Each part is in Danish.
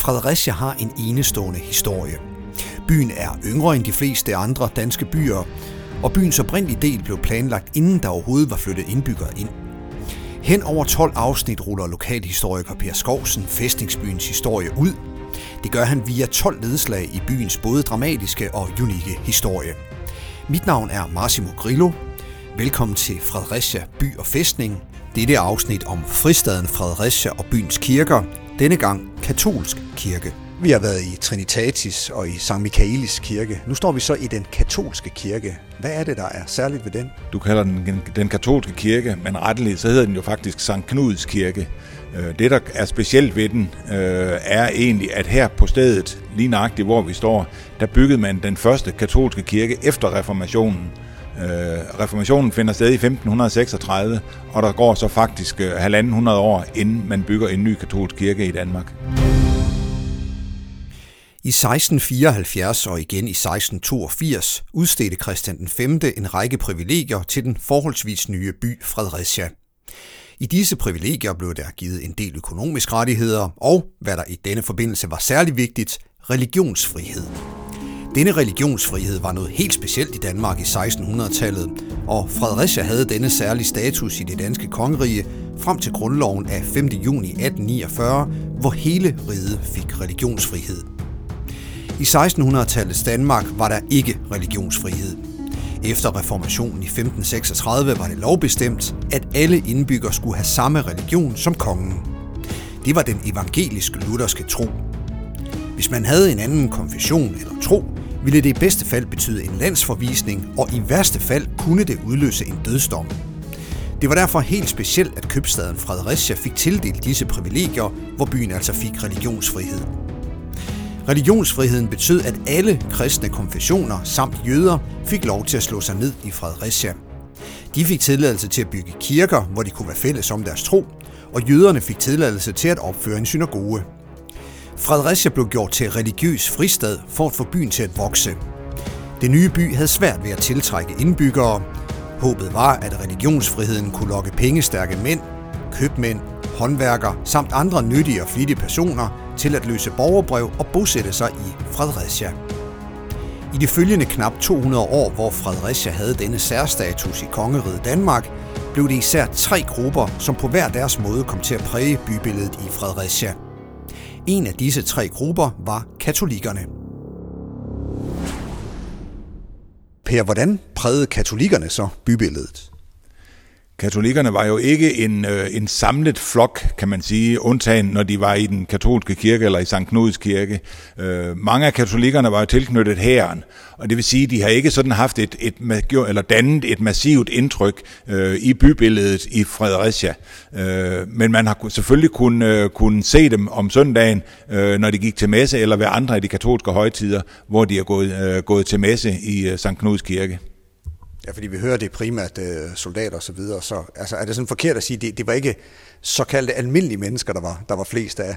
Fredericia har en enestående historie. Byen er yngre end de fleste andre danske byer, og byens oprindelige del blev planlagt, inden der overhovedet var flyttet indbyggere ind. Hen over 12 afsnit ruller lokalhistoriker Per Skovsen fæstningsbyens historie ud. Det gør han via 12 nedslag i byens både dramatiske og unikke historie. Mit navn er Massimo Grillo. Velkommen til Fredericia By og Fæstning. Dette er afsnit om fristaden Fredericia og byens kirker, denne gang katolsk kirke. Vi har været i Trinitatis og i St. Michaelis kirke. Nu står vi så i den katolske kirke. Hvad er det, der er særligt ved den? Du kalder den den katolske kirke, men retteligt så hedder den jo faktisk St. Knuds kirke. Øh, det, der er specielt ved den, øh, er egentlig, at her på stedet, lige nøjagtigt hvor vi står, der byggede man den første katolske kirke efter reformationen. Øh, reformationen finder sted i 1536, og der går så faktisk øh, halvanden hundrede år, inden man bygger en ny katolsk kirke i Danmark. I 1674 og igen i 1682 udstedte Christian 5. en række privilegier til den forholdsvis nye by Fredericia. I disse privilegier blev der givet en del økonomiske rettigheder og, hvad der i denne forbindelse var særlig vigtigt, religionsfrihed. Denne religionsfrihed var noget helt specielt i Danmark i 1600-tallet, og Fredericia havde denne særlige status i det danske kongerige frem til grundloven af 5. juni 1849, hvor hele riget fik religionsfrihed. I 1600-tallets Danmark var der ikke religionsfrihed. Efter reformationen i 1536 var det lovbestemt, at alle indbyggere skulle have samme religion som kongen. Det var den evangeliske lutherske tro. Hvis man havde en anden konfession eller tro, ville det i bedste fald betyde en landsforvisning, og i værste fald kunne det udløse en dødsdom. Det var derfor helt specielt, at købstaden Fredericia fik tildelt disse privilegier, hvor byen altså fik religionsfrihed. Religionsfriheden betød, at alle kristne konfessioner samt jøder fik lov til at slå sig ned i Fredericia. De fik tilladelse til at bygge kirker, hvor de kunne være fælles om deres tro, og jøderne fik tilladelse til at opføre en synagoge. Fredericia blev gjort til religiøs fristad for at få byen til at vokse. Det nye by havde svært ved at tiltrække indbyggere. Håbet var, at religionsfriheden kunne lokke pengestærke mænd, købmænd, håndværkere samt andre nyttige og flittige personer til at løse borgerbrev og bosætte sig i Fredericia. I de følgende knap 200 år, hvor Fredericia havde denne særstatus i kongeriget Danmark, blev det især tre grupper, som på hver deres måde kom til at præge bybilledet i Fredericia. En af disse tre grupper var katolikkerne. Per, hvordan prægede katolikkerne så bybilledet? Katolikkerne var jo ikke en, øh, en samlet flok, kan man sige, undtagen når de var i den katolske kirke eller i St. Knuds kirke. Øh, mange af katolikkerne var jo tilknyttet hæren, og det vil sige, at de har ikke sådan haft et, et eller dannet et massivt indtryk øh, i bybilledet i Fredericia. Øh, men man har selvfølgelig kun, øh, kun se dem om søndagen, øh, når de gik til messe, eller ved andre af de katolske højtider, hvor de er gået, øh, gået til messe i øh, St. Knuds kirke. Ja, fordi vi hører det primært øh, soldater og så videre, så altså, er det sådan forkert at sige, det, det var ikke såkaldte almindelige mennesker, der var, der var flest af?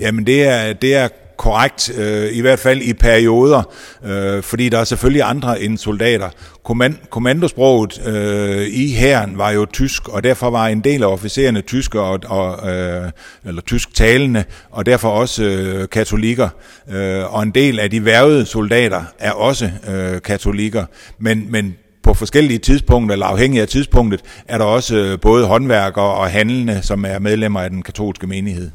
Jamen det er, det er korrekt, øh, i hvert fald i perioder, øh, fordi der er selvfølgelig andre end soldater. Kommand, kommandosproget øh, i hæren var jo tysk, og derfor var en del af officererne tyske og, og øh, eller tysk talende, og derfor også øh, katolikker. Øh, og en del af de værvede soldater er også øh, katolikker, men, men på forskellige tidspunkter, eller afhængig af tidspunktet, er der også øh, både håndværkere og handlende, som er medlemmer af den katolske menighed.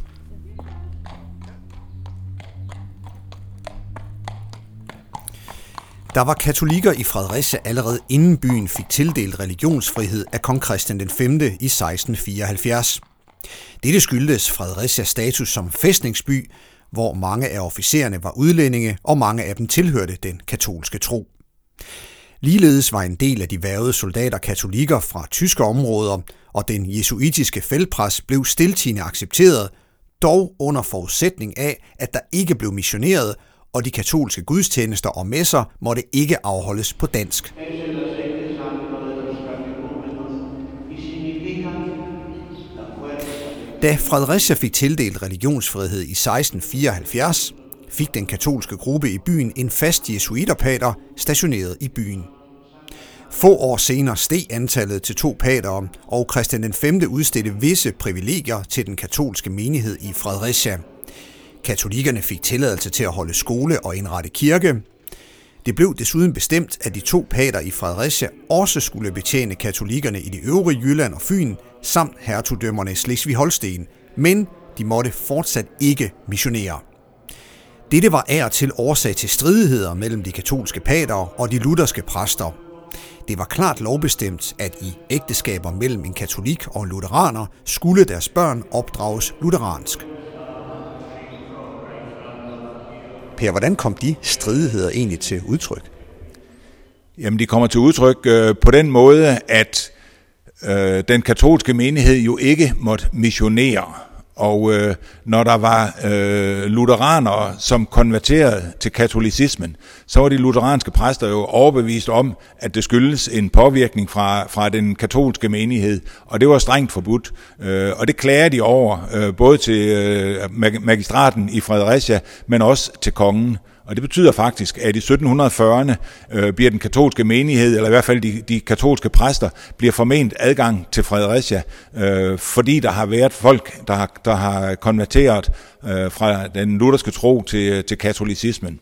Der var katolikker i Fredericia allerede inden byen fik tildelt religionsfrihed af kong Christian den 5. i 1674. Dette skyldtes Fredericias status som fæstningsby, hvor mange af officererne var udlændinge, og mange af dem tilhørte den katolske tro. Ligeledes var en del af de værvede soldater katolikker fra tyske områder, og den jesuitiske feltpres blev stiltigende accepteret, dog under forudsætning af, at der ikke blev missioneret, og de katolske gudstjenester og messer måtte ikke afholdes på dansk. Da Fredericia fik tildelt religionsfrihed i 1674, fik den katolske gruppe i byen en fast jesuiterpater stationeret i byen. Få år senere steg antallet til to patere, og Christian V 5. udstedte visse privilegier til den katolske menighed i Fredericia – Katolikkerne fik tilladelse til at holde skole og indrette kirke. Det blev desuden bestemt, at de to pater i Fredericia også skulle betjene katolikkerne i de øvrige Jylland og Fyn, samt hertugdømmerne Slesvig-Holsten, men de måtte fortsat ikke missionere. Dette var af og til årsag til stridigheder mellem de katolske pater og de lutherske præster. Det var klart lovbestemt, at i ægteskaber mellem en katolik og en lutheraner skulle deres børn opdrages lutheransk. Per, hvordan kom de stridigheder egentlig til udtryk? Jamen, de kommer til udtryk øh, på den måde, at øh, den katolske menighed jo ikke måtte missionere. Og øh, når der var øh, lutheranere, som konverterede til katolicismen, så var de lutheranske præster jo overbevist om, at det skyldes en påvirkning fra, fra den katolske menighed, og det var strengt forbudt. Øh, og det klager de over, øh, både til øh, magistraten i Fredericia, men også til kongen. Og det betyder faktisk, at i 1740'erne øh, bliver den katolske menighed, eller i hvert fald de, de katolske præster, bliver forment adgang til Fredericia, øh, fordi der har været folk, der har, der har konverteret øh, fra den lutherske tro til, til katolicismen.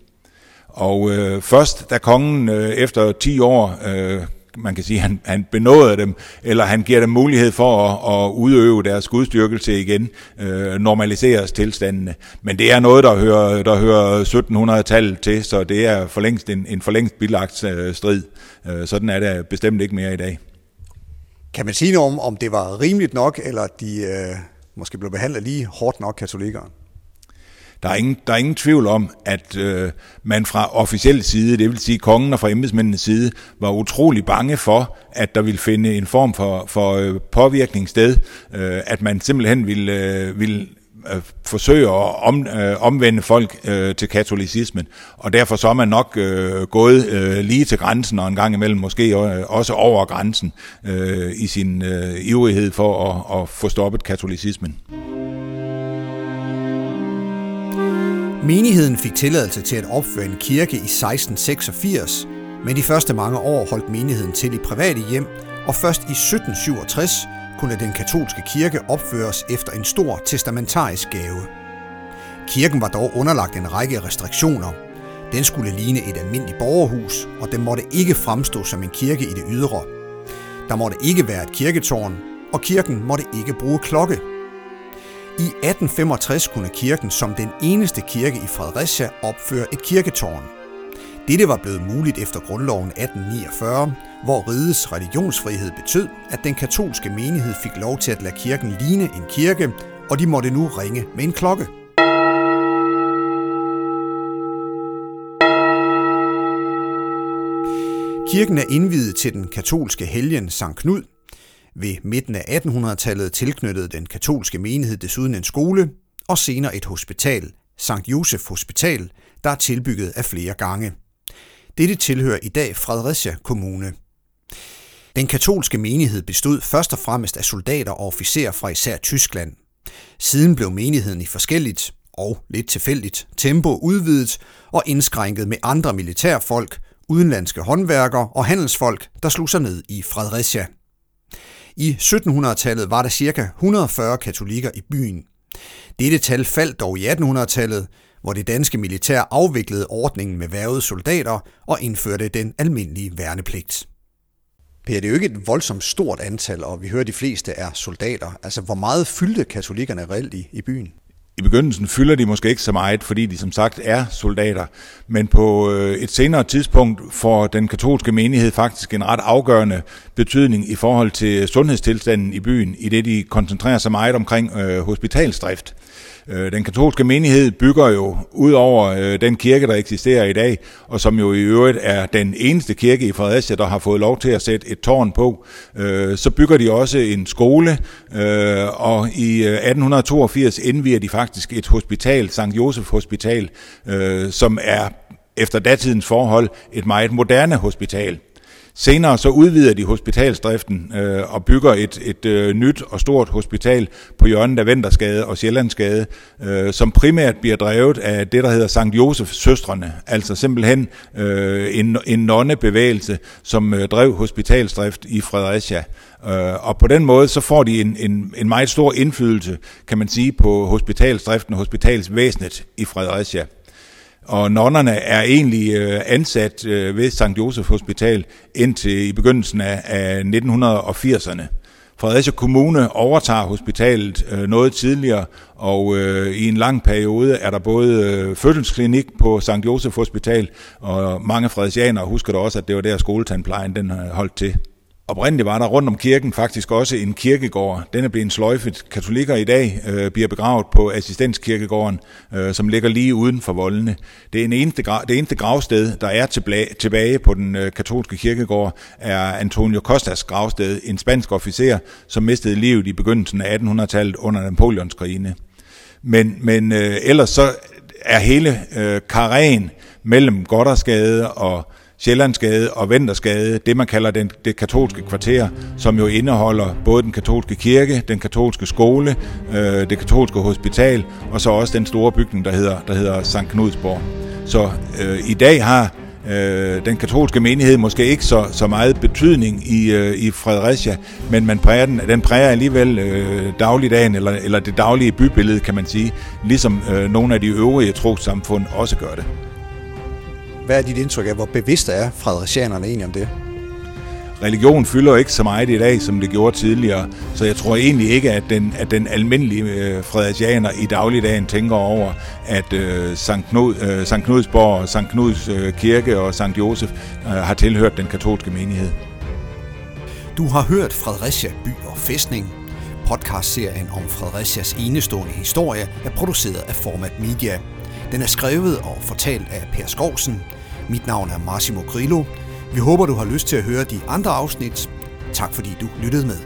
Og øh, først da kongen øh, efter 10 år øh, man kan sige, han, han benåder dem, eller han giver dem mulighed for at, at udøve deres gudstyrkelse igen, øh, normaliseres tilstandene. Men det er noget, der hører, der hører 1700-tallet til, så det er for længst en, en forlængst bilagt øh, strid. Øh, sådan er det bestemt ikke mere i dag. Kan man sige noget om, om det var rimeligt nok, eller de øh, måske blev behandlet lige hårdt nok katolikkerne? Der er ingen, der er ingen tvivl om, at øh, man fra officiel side, det vil sige kongen og fra embedsmændenes side, var utrolig bange for, at der ville finde en form for, for øh, påvirkning sted, øh, at man simpelthen ville, øh, ville øh, forsøge at om, øh, omvende folk øh, til katolicismen, og derfor så er man nok øh, gået øh, lige til grænsen, og en gang imellem måske øh, også over grænsen øh, i sin øh, ivrighed for at, at få stoppet katolicismen. Menigheden fik tilladelse til at opføre en kirke i 1686, men de første mange år holdt menigheden til i private hjem, og først i 1767 kunne den katolske kirke opføres efter en stor testamentarisk gave. Kirken var dog underlagt en række restriktioner. Den skulle ligne et almindeligt borgerhus, og den måtte ikke fremstå som en kirke i det ydre. Der måtte ikke være et kirketårn, og kirken måtte ikke bruge klokke. I 1865 kunne kirken som den eneste kirke i Fredericia opføre et kirketårn. Dette var blevet muligt efter grundloven 1849, hvor rigets religionsfrihed betød, at den katolske menighed fik lov til at lade kirken ligne en kirke, og de måtte nu ringe med en klokke. Kirken er indvidet til den katolske helgen Sankt Knud, ved midten af 1800-tallet tilknyttede den katolske menighed desuden en skole og senere et hospital, St. Josef Hospital, der er tilbygget af flere gange. Dette tilhører i dag Fredericia Kommune. Den katolske menighed bestod først og fremmest af soldater og officerer fra især Tyskland. Siden blev menigheden i forskelligt og lidt tilfældigt tempo udvidet og indskrænket med andre militærfolk, udenlandske håndværkere og handelsfolk, der slog sig ned i Fredericia. I 1700-tallet var der ca. 140 katolikker i byen. Dette tal faldt dog i 1800-tallet, hvor det danske militær afviklede ordningen med værvede soldater og indførte den almindelige værnepligt. Per, det er jo ikke et voldsomt stort antal, og vi hører, at de fleste er soldater. Altså, hvor meget fyldte katolikkerne reelt i, i byen? I begyndelsen fylder de måske ikke så meget, fordi de som sagt er soldater, men på øh, et senere tidspunkt får den katolske menighed faktisk en ret afgørende betydning i forhold til sundhedstilstanden i byen, i det de koncentrerer sig meget omkring øh, hospitalsdrift. Øh, den katolske menighed bygger jo ud over øh, den kirke, der eksisterer i dag, og som jo i øvrigt er den eneste kirke i Fredericia, der har fået lov til at sætte et tårn på. Øh, så bygger de også en skole, og i 1882 indviger de faktisk et hospital, St. Josef Hospital, som er efter datidens forhold et meget moderne hospital. Senere så udvider de hospitalsdriften øh, og bygger et, et øh, nyt og stort hospital på hjørnet af Ventersgade og Sjællandsgade, øh, som primært bliver drevet af det, der hedder Sankt Josef Søstrene, altså simpelthen øh, en, en nonnebevægelse, som øh, drev hospitalsdrift i Fredericia. Øh, og på den måde så får de en, en, en meget stor indflydelse, kan man sige, på hospitalsdriften og hospitalsvæsenet i Fredericia. Og nonnerne er egentlig øh, ansat øh, ved St. Josef Hospital indtil i begyndelsen af, af 1980'erne. Fredericia Kommune overtager hospitalet øh, noget tidligere, og øh, i en lang periode er der både øh, fødselsklinik på St. Josef Hospital, og mange fredericianere husker da også, at det var der skoletandplejen den øh, holdt til. Oprindeligt var der rundt om kirken faktisk også en kirkegård. Den er blevet sløjfet. Katolikker i dag øh, bliver begravet på assistenskirkegården, øh, som ligger lige uden for voldene. Det, er en eneste, det eneste gravsted, der er tilbage, tilbage på den øh, katolske kirkegård, er Antonio Costas gravsted, en spansk officer, som mistede livet i begyndelsen af 1800-tallet under Napoleonskrigene. Men, men øh, ellers så er hele øh, karen mellem Goddersgade og Sjællandsgade og Ventersgade, det man kalder den, det katolske kvarter, som jo indeholder både den katolske kirke, den katolske skole, øh, det katolske hospital, og så også den store bygning, der hedder, der hedder St. Knudsborg. Så øh, i dag har øh, den katolske menighed måske ikke så, så meget betydning i, øh, i Fredericia, men man præger den, den præger alligevel øh, dagligdagen, eller, eller det daglige bybillede, kan man sige, ligesom øh, nogle af de øvrige trosamfund også gør det. Hvad er dit indtryk af, hvor bevidste er fredericianerne egentlig om det? Religion fylder ikke så meget i dag, som det gjorde tidligere, så jeg tror egentlig ikke, at den, at den almindelige øh, fredericianer i dagligdagen tænker over, at øh, Sankt, Knud, øh, Sankt Knudsborg, Sankt Knuds øh, kirke og Sankt Josef øh, har tilhørt den katolske menighed. Du har hørt Fredericia by og fæstning. Podcastserien om Fredericias enestående historie er produceret af Format Media. Den er skrevet og fortalt af Per Skovsen. Mit navn er Massimo Grillo. Vi håber, du har lyst til at høre de andre afsnit. Tak fordi du lyttede med.